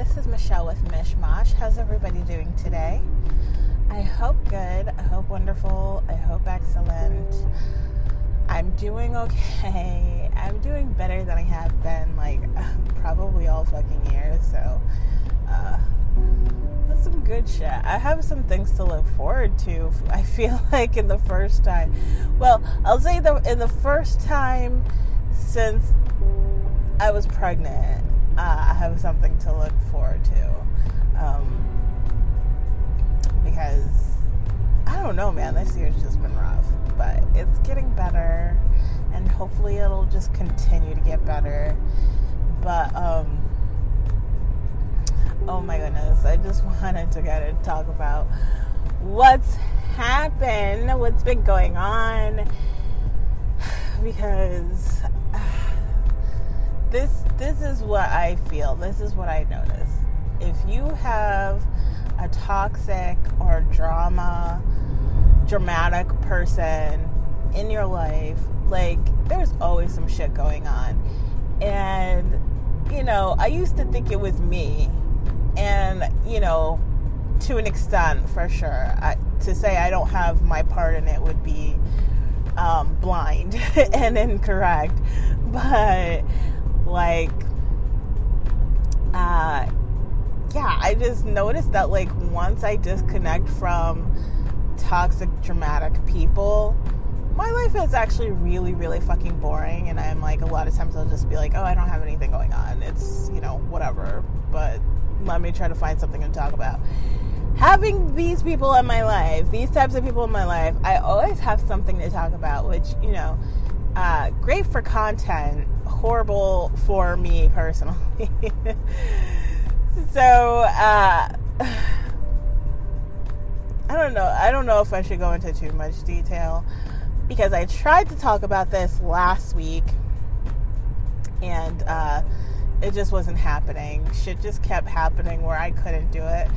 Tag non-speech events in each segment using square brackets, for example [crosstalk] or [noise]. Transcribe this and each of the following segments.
this is Michelle with Mishmash. How's everybody doing today? I hope good. I hope wonderful. I hope excellent. I'm doing okay. I'm doing better than I have been, like, [laughs] probably all fucking years. So, uh, that's some good shit. I have some things to look forward to. [laughs] I feel [laughs] like in the first time, well, I'll say the in the first time since I was pregnant, uh, I have something to look forward to. Um, because I don't know, man. This year's just been rough, but it's getting better, and hopefully it'll just continue to get better. But um, oh my goodness, I just [laughs] wanted to get and talk about what's happened, what's been going on, [sighs] because [sighs] this this is what I feel. This is what I notice. If you have a toxic or drama dramatic person in your life, like there's always some shit going on. And you know, I used to think it was me. And, you know, to an extent for sure. I, to say I don't have my part in it would be um, blind [laughs] and incorrect. But like uh yeah, I just noticed that like once I disconnect from toxic dramatic people, my life is actually really, really fucking boring. And I'm like, a lot of times I'll just be like, oh, I don't have anything going on. It's, you know, whatever. But let me try to find something to talk about. Having these people in my life, these types of people in my life, I always have something to talk about, which, you know, uh, great for content, horrible for me personally. [laughs] so, uh, [sighs] I don't know. I don't know if I should go into too much detail because I tried to talk about this last week and uh, it just wasn't happening. Shit just kept happening where I couldn't do it.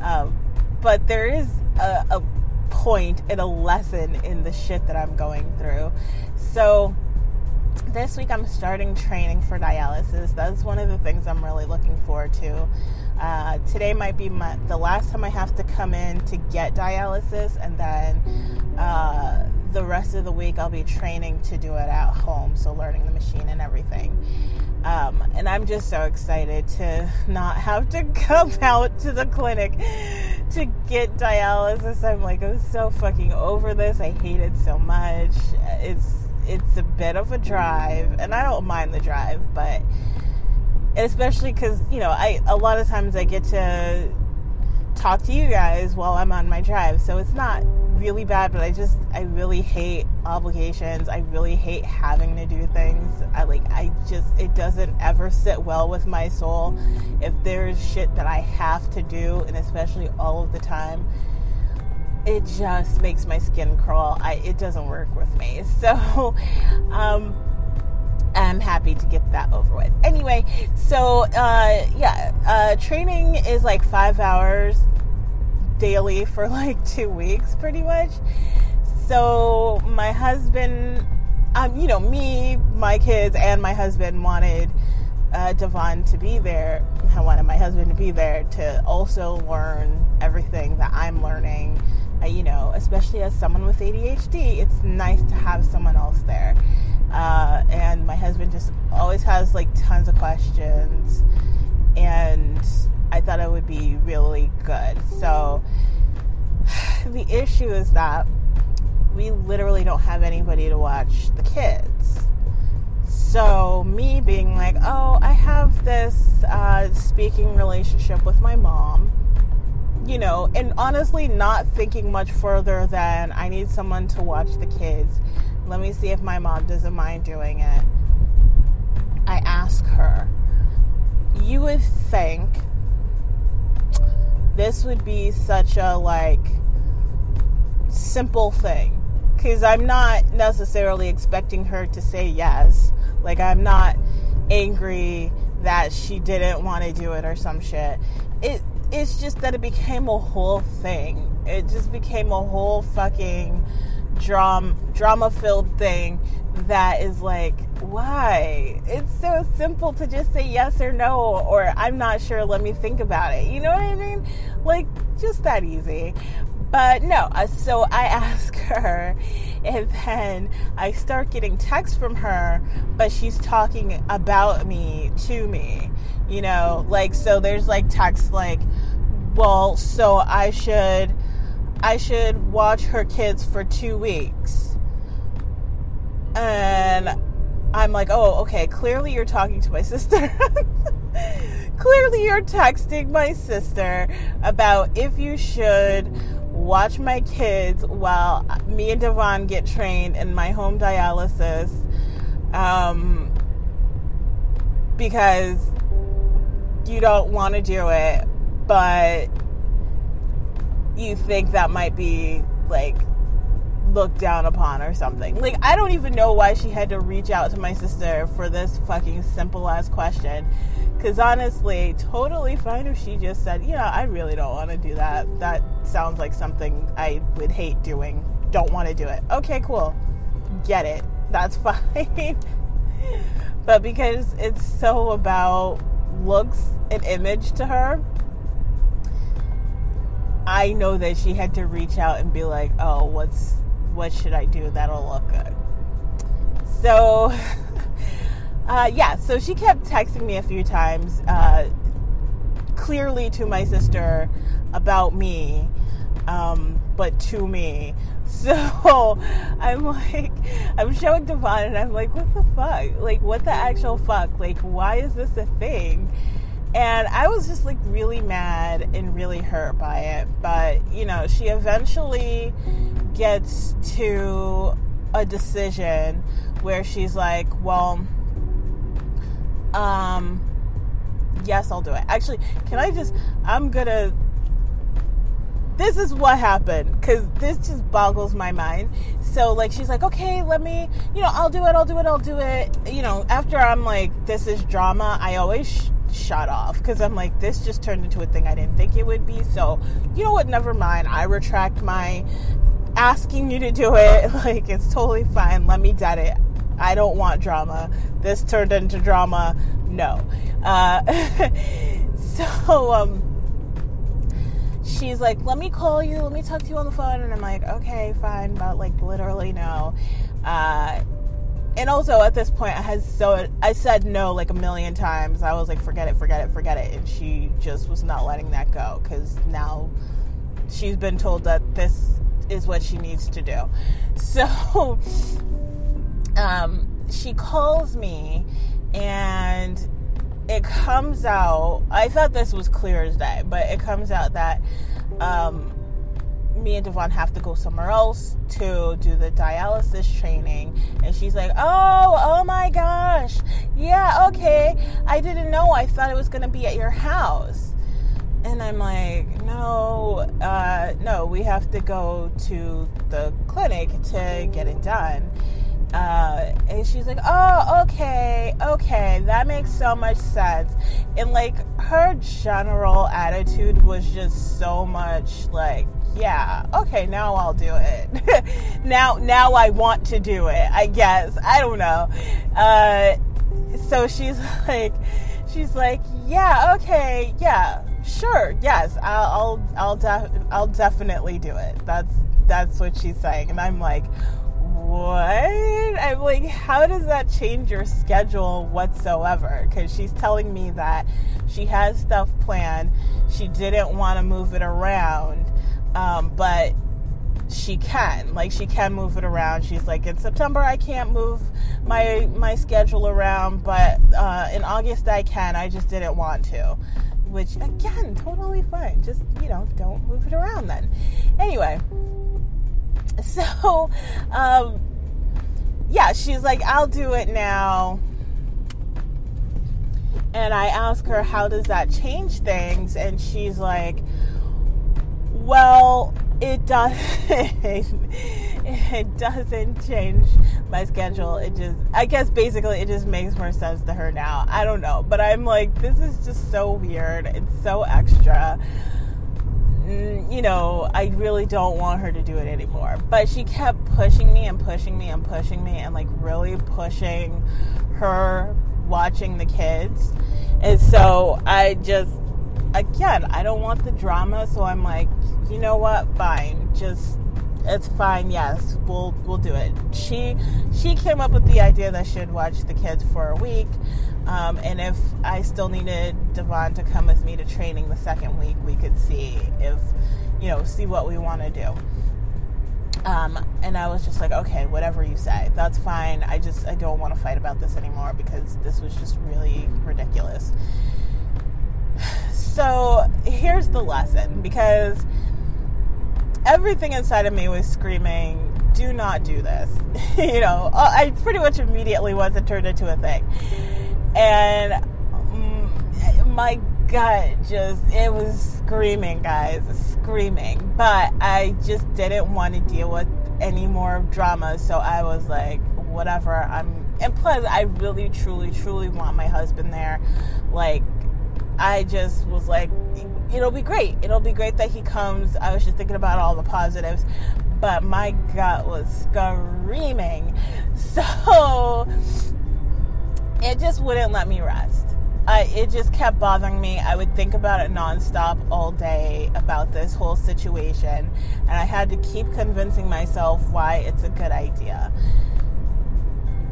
Um, but there is a, a point and a lesson in the shit that I'm going through. So this week I'm starting training for dialysis. That's one of the things I'm really looking forward to. Uh, today might be my, the last time I have to come in to get dialysis, and then uh, the rest of the week I'll be training to do it at home, so learning the machine and everything. Um, and I'm just so excited to not have to [laughs] come out to the clinic to get dialysis. I'm like, I'm so fucking over this. I hate it so much. It's it's a bit of a drive, and I don't mind the drive, but especially because you know, I a lot of times I get to talk to you guys while I'm on my drive, so it's not really bad, but I just I really hate obligations. I really hate having to do things. I like I just it doesn't ever sit well with my soul if there's shit that I have to do and especially all of the time. It just makes my skin crawl. I it doesn't work with me. [laughs] So um I'm happy to get that over with. Anyway, so uh, yeah, uh, training is like five hours daily for like two weeks, pretty much. So my husband, um, you know, me, my kids, and my husband wanted uh, Devon to be there. I wanted my husband to be there to also learn everything that I'm learning. Uh, you know, especially as someone with ADHD, it's nice to have someone else there. Uh, and my husband just always has like tons of questions, and I thought it would be really good. So [sighs] the issue is that we literally don't have anybody to watch the kids. So, me being like, oh, I have this uh, speaking relationship with my mom, you know, and honestly, not thinking much further than I need someone to watch the kids. Let me see if my mom doesn't mind doing it. I ask her, you would think this would be such a like simple thing because I'm not necessarily expecting her to say yes. Like, I'm not angry that she didn't want to do it or some shit. It it's just that it became a whole thing. It just became a whole fucking drama drama filled thing that is like, why? It's so simple to just say yes or no, or I'm not sure, let me think about it. You know what I mean? Like, just that easy. But no, uh, so I [laughs] ask her, and then I start getting texts from her, but she's talking about me to me. You know, like, so there's like texts like, well, so I should. I should watch her kids for two weeks. And I'm like, oh, okay, clearly you're talking to my sister. [laughs] clearly you're texting my sister about if you should watch my kids while me and Devon get trained in my home dialysis. Um, because you don't want to do it, but you think that might be like looked down upon or something. Like, I don't even know why she had to reach out to my sister for this fucking simple ass question. Because honestly, totally fine if she just said, know, I really don't want to do that. That sounds like something I would hate doing. Don't want to do it. Okay, cool. Get it. That's [laughs] fine. but because it's so about looks and image to her, I know that she had to reach out and be like, "Oh, what's what should I do that'll look good?" So, [laughs] uh, yeah. So she kept texting me a few times, uh, clearly to my sister about me, um, but to me. [laughs] So I'm like, I'm showing Devon, and I'm like, "What the fuck? Like, what the actual fuck? Like, why is this a thing?" And I was just like really mad and really hurt by it. But, you know, she eventually gets to a decision where she's like, well, um, yes, I'll do it. Actually, can I just, I'm gonna, this is what happened because this just boggles my mind. So, like, she's like, okay, let me, you know, I'll do it, I'll do it, I'll do it. You know, after I'm like, this is drama, I always shut off because I'm like, this just turned into a thing I didn't think it would be. So, you know what? Never mind. I retract my asking you to do it. [laughs] Like, it's totally fine. Let me dead it. I don't want drama. This turned into drama. No. Uh, [laughs] so, um, she's like, let me call you. Let me talk to you on the phone. And I'm like, okay, fine. But, like, literally, no. Uh, and also at this point I had so I said no like a million times. I was like, forget it, forget it, forget it, and she just was not letting that go because now she's been told that this is what she needs to do. [laughs] So um, she calls me and it comes out I thought this was clear as day, but it comes out that um, me and Devon have to go somewhere else to do the dialysis training. And she's like, Oh, oh my gosh. Yeah, okay. I didn't know. I thought it was going to be at your house. And I'm like, No, uh, no, we have to go to the clinic to get it done. Uh, and she's like, Oh, okay, okay, that makes so much sense. And like her general attitude was just so much like, yeah, okay, now I'll do it. [laughs] now, now I want to do it. I guess I don't know. Uh, so she's [laughs] like, she's like, yeah, okay, yeah, sure, yes, I'll, I'll, I'll, def- I'll definitely do it. That's that's what she's saying, and I'm like, what? I'm like, how does that change your schedule whatsoever? Because she's telling me that she has stuff planned. She didn't want to move it around um, but she can like she can move it around. She's like in september i can't move my my schedule around but uh, in august i can. I just didn't want to. Which again totally fine. Just you know don't move it around then. Anyway [laughs] so um, yeah she's like i'll do it now. And i ask her how does that change things? And she's like well, it does. [laughs] it doesn't change my schedule. It just, I guess, basically, it just makes more sense to her now. I don't know, but I'm like, this is just so weird. It's so extra. Mm, you know, I really don't want her to do it anymore. But she kept pushing me and pushing me and pushing me and like really pushing her watching the kids. And so I just, again, I don't want the drama. So I'm like, you know what? Fine. Just, it's fine. Yes, we'll, we'll do it. She, she came up with the idea that she'd watch the kids for a week. Um, and if I still needed Devon to come with me to training the second week, we could see if, you know, see what we want to do. Um, and I was just like, okay, whatever you say, that's fine. I just, I don't want to fight about this anymore because this was just really ridiculous. So here's the lesson because everything inside of me was screaming, do not do this. [laughs] you know, I pretty much immediately was it turned into a thing and mm, my gut just it was screaming guys screaming but i just didn't want to deal with any more drama so i was like whatever i'm and plus i really truly truly want my husband there like i just was like it'll be great it'll be great that he comes i was just thinking about all the positives but my gut was screaming [laughs] so it just wouldn't let me rest. It just kept bothering me. I would think about it nonstop all day about this whole situation, and I had to keep convincing myself why it's a good idea.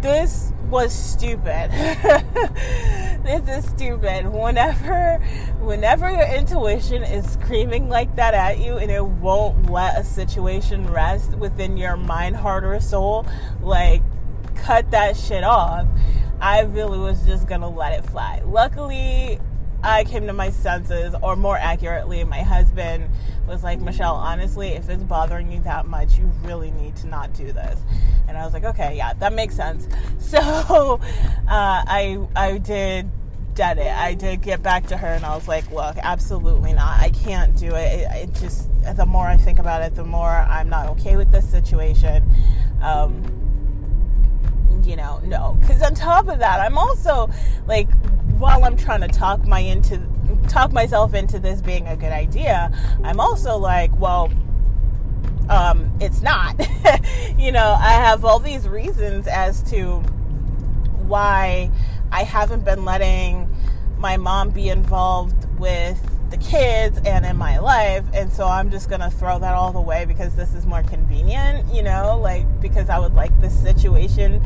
This was stupid. [laughs] this is stupid. Whenever, whenever your intuition is screaming like that at you, and it won't let a situation rest within your mind, heart, or soul, like cut that shit off I really was just gonna let it fly. Luckily, I came to my senses, or more accurately, my husband was like, Michelle, honestly, if it's bothering you that much, you really need to not do this. And I was like, okay, yeah, that makes sense. [laughs] So uh, I I did did it. I did get back to her and I was like, look, absolutely not. I can't do it. It, it just, the more I think about it, the more I'm not okay with this situation. Um, you know, no. Because on top of that, I'm also like, while I'm trying to talk my into talk myself into this being a good idea, I'm also like, well, um, it's not. [laughs] you know, I have all these reasons as to why I haven't been letting my mom be involved with the kids and in my life and so i'm just gonna throw that all the way because this is more convenient you know like because i would like this situation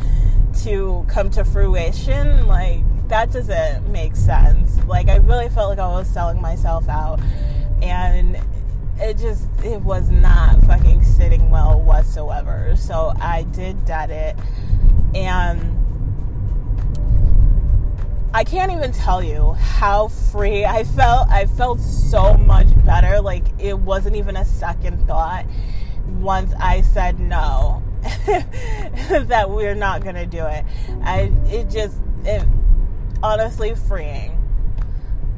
to come to fruition like that doesn't make sense. Like i really felt like i was selling myself out and it just it was not fucking sitting well whatsoever. So i did that it and I can't even tell you how free I felt. I felt so much better. Like it wasn't even a second thought once I said no [laughs] that we're not going to do it. I it just it honestly freeing.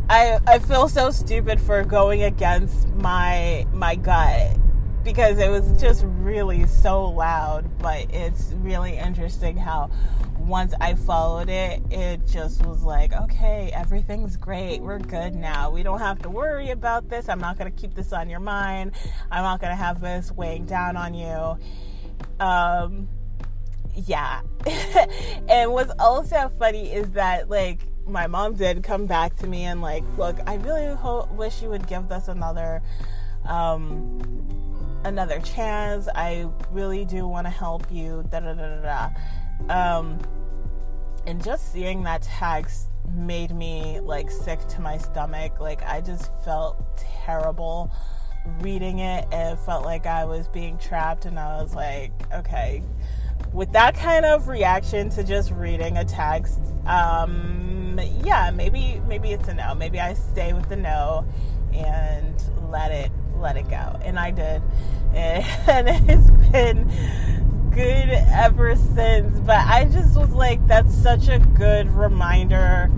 I I feel so stupid for going against my my gut because it was just really so loud, but it's really interesting how once I followed it, it just was like, okay, everything's great. We're good now. We don't have to worry about this. I'm not going to keep this on your mind. I'm not going to have this weighing down on you. Um, yeah. [laughs] and what's also funny is that, like, my mom did come back to me and, like, look, I really ho- wish you would give this another, um, another chance. I really do want to help you. Da da da da da um, and just seeing that text made me like sick to my stomach. Like I just felt terrible reading it. It felt like I was being trapped, and I was like, okay. With that kind of reaction to just reading a text, um, yeah, maybe maybe it's a no. Maybe I stay with the no and let it let it go. And I did, [laughs] and it's been good ever since. But I just was like, that's such a good reminder,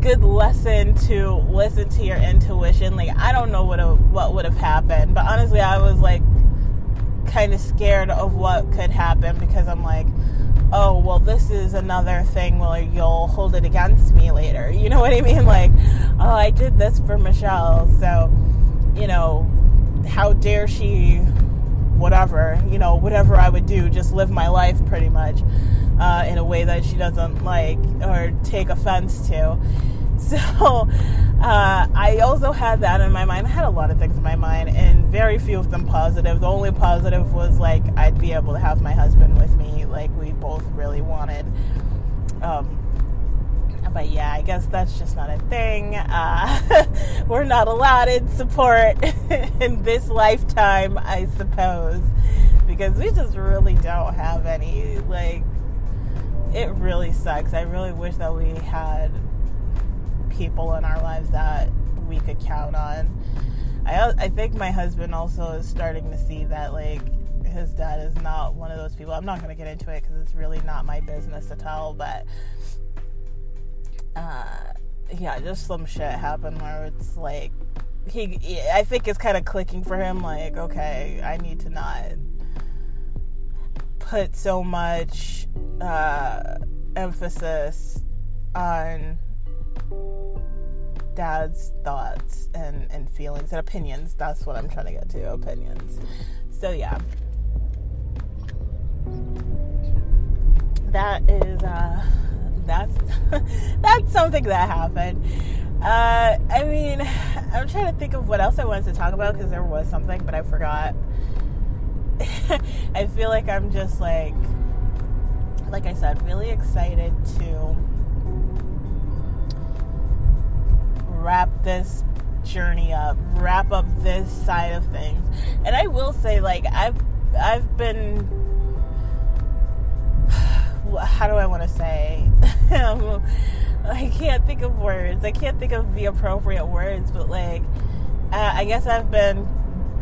good lesson to listen to your intuition. Like, I don't know what what would have happened, but honestly, I was like kind of scared of what could happen because I'm like, oh, well, this is another thing where you'll hold it against me later. You know what I mean? Like, oh, I did this for Michelle, so you know, how dare she, whatever, you know, whatever I would do, just live my life pretty much uh, in a way that she doesn't like or take offense to. [laughs] So uh, I also had that in my mind. I had a lot of things in my mind, and very few of them positive. The only positive was like I'd be able to have my husband with me, like we both really wanted. Um, but yeah, I guess that's just not a thing. Uh, [laughs] we're not allowed in support [laughs] in this lifetime, I suppose, because we just really don't have any. Like, it really sucks. I really wish that we had people in our lives that we could count on. I I think my husband also is starting to see that like his dad is not one of those people. I'm not going to get into it because it's really not my business to tell, but uh, yeah, just some shit happened where it's like he. I think it's kind of clicking for him. Like, okay, I need to not put so much uh, emphasis on dad's thoughts and, and feelings and opinions. That's what I'm trying to get to opinions. So, yeah. That is, uh, that's, [laughs] that's something that happened. Uh, I mean, I'm trying to think of what else I wanted to talk about because there was something, but I forgot. [laughs] I feel like I'm just like, like I said, really excited to wrap this journey up, wrap up this side of things. And I will say, like, I've I've been [sighs] how do I want to say? [laughs] I can't think of words. I can't think of the appropriate words, but like, uh, I guess I've been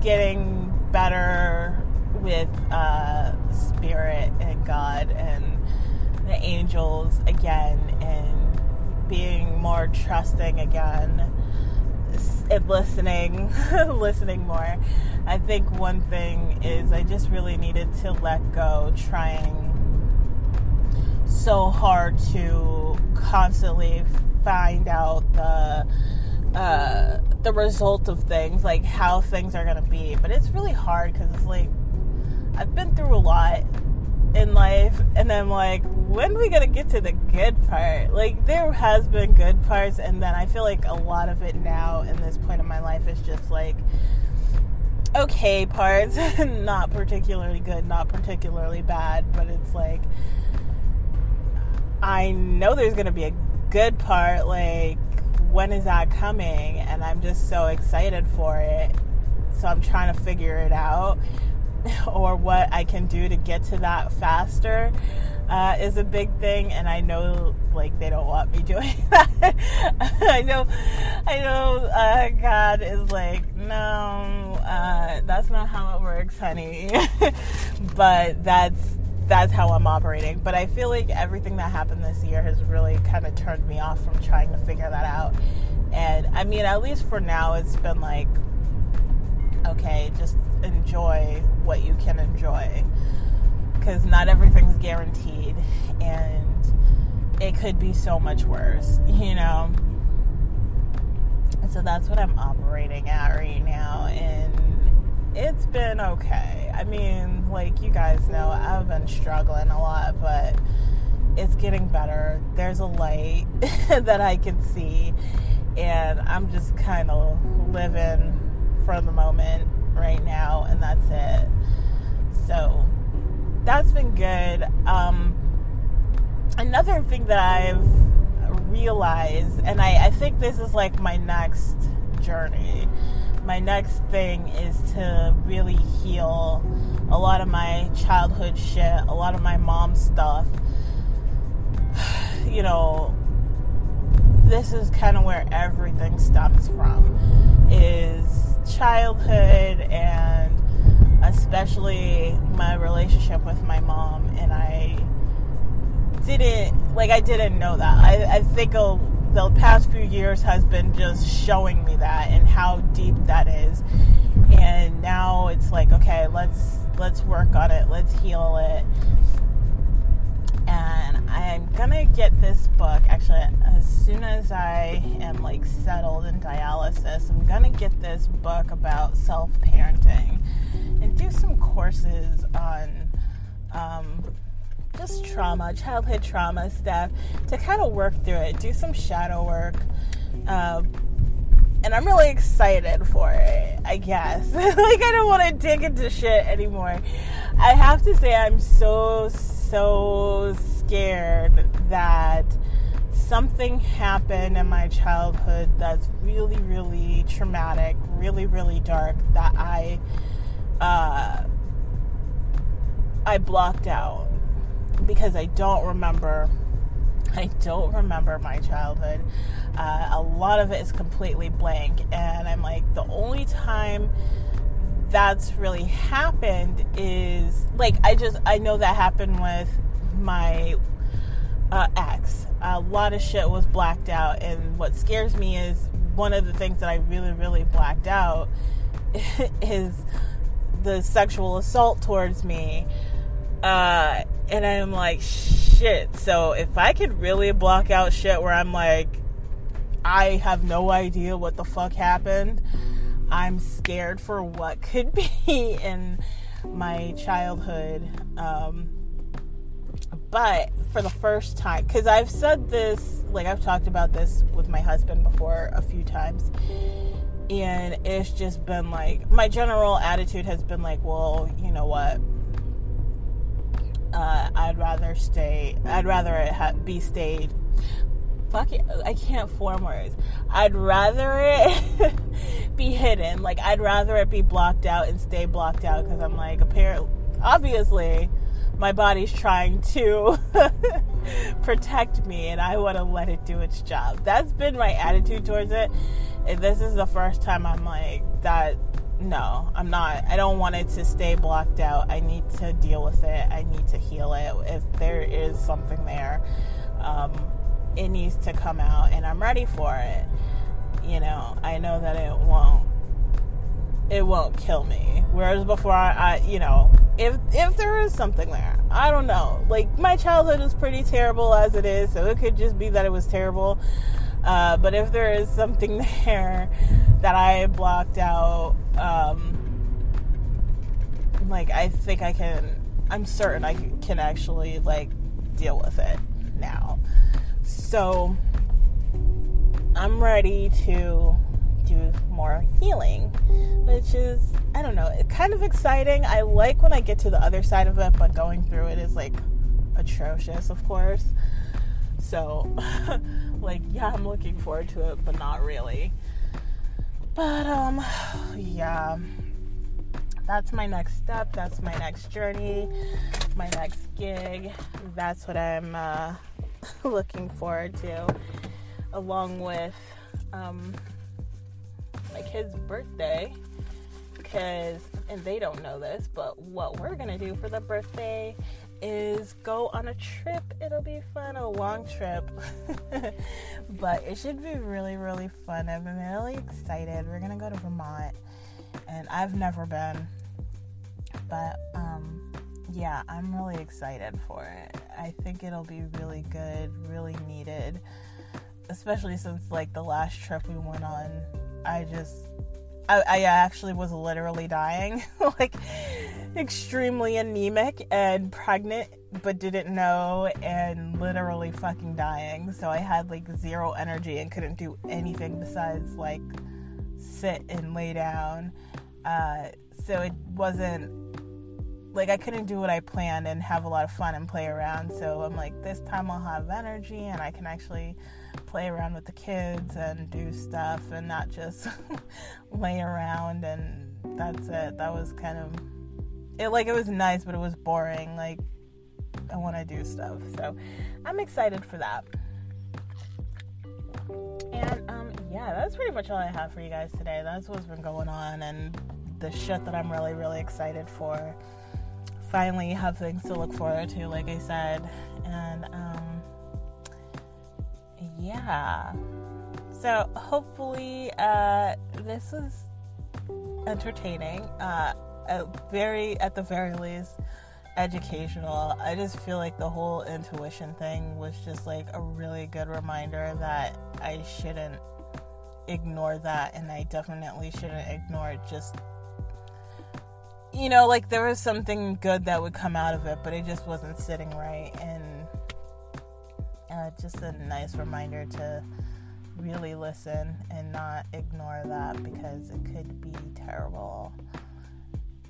getting better with uh, spirit and God and the angels again, and being more trusting again and listening [laughs] listening more i think one thing is i just really needed to let go trying so hard to constantly find out the uh, the result of things like how things are to be but it's really hard because it's like i've been through a lot in life and I'm like, when are we gonna get to the good part? Like there has been good parts and then I feel like a lot of it now in this point of my life is just like okay parts, [laughs] not particularly good, not particularly bad, but it's like I know there's gonna be a good part, like when is that coming? And I'm just so excited for it. So I'm trying to figure it out [laughs] or what I can do to get to that faster uh, is a big thing. And I know, like, they don't want me [laughs] doing that. [laughs] I know, I know, uh, God is like, no, uh, that's not how it works, honey. but that's that's how I'm operating. But I feel like everything that happened this year has really kind of turned me off from trying to figure that out. And I mean, at least for now, it's been like, okay, just enjoy what you can enjoy because not everything's guaranteed and it could be so much worse, [laughs] you know. So that's what I'm operating at right now, and it's been okay. I mean, like you guys know, I've been struggling a lot, but it's getting better. There's a light [laughs] that I can see, and I'm just kind of living for the moment right now, and that's it. So that's been good. Um, another thing that I've realized, and I, I think this is like my next journey. My next thing is to really heal a lot of my childhood shit, a lot of my mom stuff. [sighs] You know, this is kind of where everything stems from is childhood and especially my relationship with my mom and I didn't like I didn't know that. I, I think a, the past few years has been just showing me that and how deep that is. And now it's like, okay, let's let's work on it. Let's heal it. And I'm gonna get this book actually as soon as I am like settled in dialysis. I'm gonna get this book about self parenting and do some courses on um, just trauma, childhood trauma stuff to kind of work through it, do some shadow work. Uh, and I'm really excited for it, I guess. [laughs] like, I don't want to dig into shit anymore. I have to say, I'm so, so scared that something happened in my childhood that's really, really traumatic, really, really dark that I, uh, I blocked out because I don't remember I don't remember my childhood. Uh, a lot of it is completely blank, and I'm like, the only time that's really happened is like I just I know that happened with my uh, ex. A lot of shit was blacked out, and what scares me is one of the things that I really really blacked out [laughs] is the sexual assault towards me. Uh, and I'm like, shit. So if I could really block out shit where I'm like, I have no idea what the fuck happened, I'm scared for what [laughs] could be in my childhood. Um, but for the first time, because I've said this, like I've talked about this with my husband before a few times, and it's just been like, my general attitude has been like, well, you know what? Uh, I'd rather stay. I'd rather it ha- be stayed. Fuck it, I can't form words. I'd rather it [laughs] be hidden. Like I'd rather it be blocked out and stay blocked out because I'm like, apparently, obviously, my body's trying to [laughs] protect me, and I want to let it do its job. That's been my attitude towards it. And this is the first time I'm like that no, I'm not. I don't want it to stay blocked out. I need to deal with it. I need to heal it. If there is something there, um, it needs to come out, and I'm ready for it. You know, I know that it won't. It won't kill me. Whereas before, I, I you know, if if there is something there, I don't know. Like my childhood is pretty terrible as it is, so it could just be that it was terrible. Uh, but if there is something [laughs] there that I blocked out, um, like I think I can. I'm certain I can actually like deal with it now. So I'm ready to do more healing, which is I don't know, kind of exciting. I like when I get to the other side of it, but going through it is like atrocious, of course. So, [laughs] like, yeah, I'm looking forward to it, but not really. But, um, yeah, that's my next step. That's my next journey, my next gig. That's what I'm uh, [laughs] looking forward to, along with um, my kid's birthday. Because, and they don't know this, but what we're gonna do for the birthday is go on a trip. It'll be fun, a long trip. [laughs] but it should be really, really fun. I'm really excited. We're gonna go to Vermont, and I've never been. But um, yeah, I'm really excited for it. I think it'll be really good, really needed. Especially since like the last trip we went on, I just I, I actually was literally dying, [laughs] like extremely anemic and pregnant, but didn't know, and literally fucking dying. So I had like zero energy and couldn't do anything besides like sit and lay down. Uh, so it wasn't like I couldn't do what I planned and have a lot of fun and play around. So I'm like, this time I'll have energy and I can actually play around with the kids and do stuff and not just [laughs] lay around and that's it. That was kind of it like it was nice but it was boring. Like I want to do stuff. So I'm excited for that. And um yeah, that's pretty much all I have for you guys today. That's what's been going on and the shit that I'm really really excited for. Finally have things to look forward to like I said and um yeah. So hopefully uh, this was entertaining. Uh, very, at the very least, educational. I just feel like the whole intuition thing was just like a really good reminder that I shouldn't ignore that and I definitely shouldn't ignore it just you know, like there was something good that would come out of it, but it just wasn't sitting right and uh, just a nice reminder to really listen and not ignore that because it could be terrible.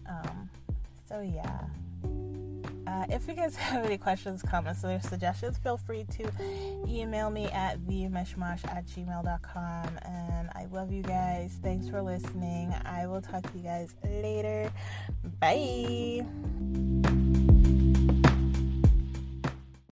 Um, so, yeah. Uh, if you guys [laughs] have any questions, comments, or suggestions, feel free to email me at themishmash at gmail.com. And I love you guys. Thanks for listening. I will talk to you guys later. Bye.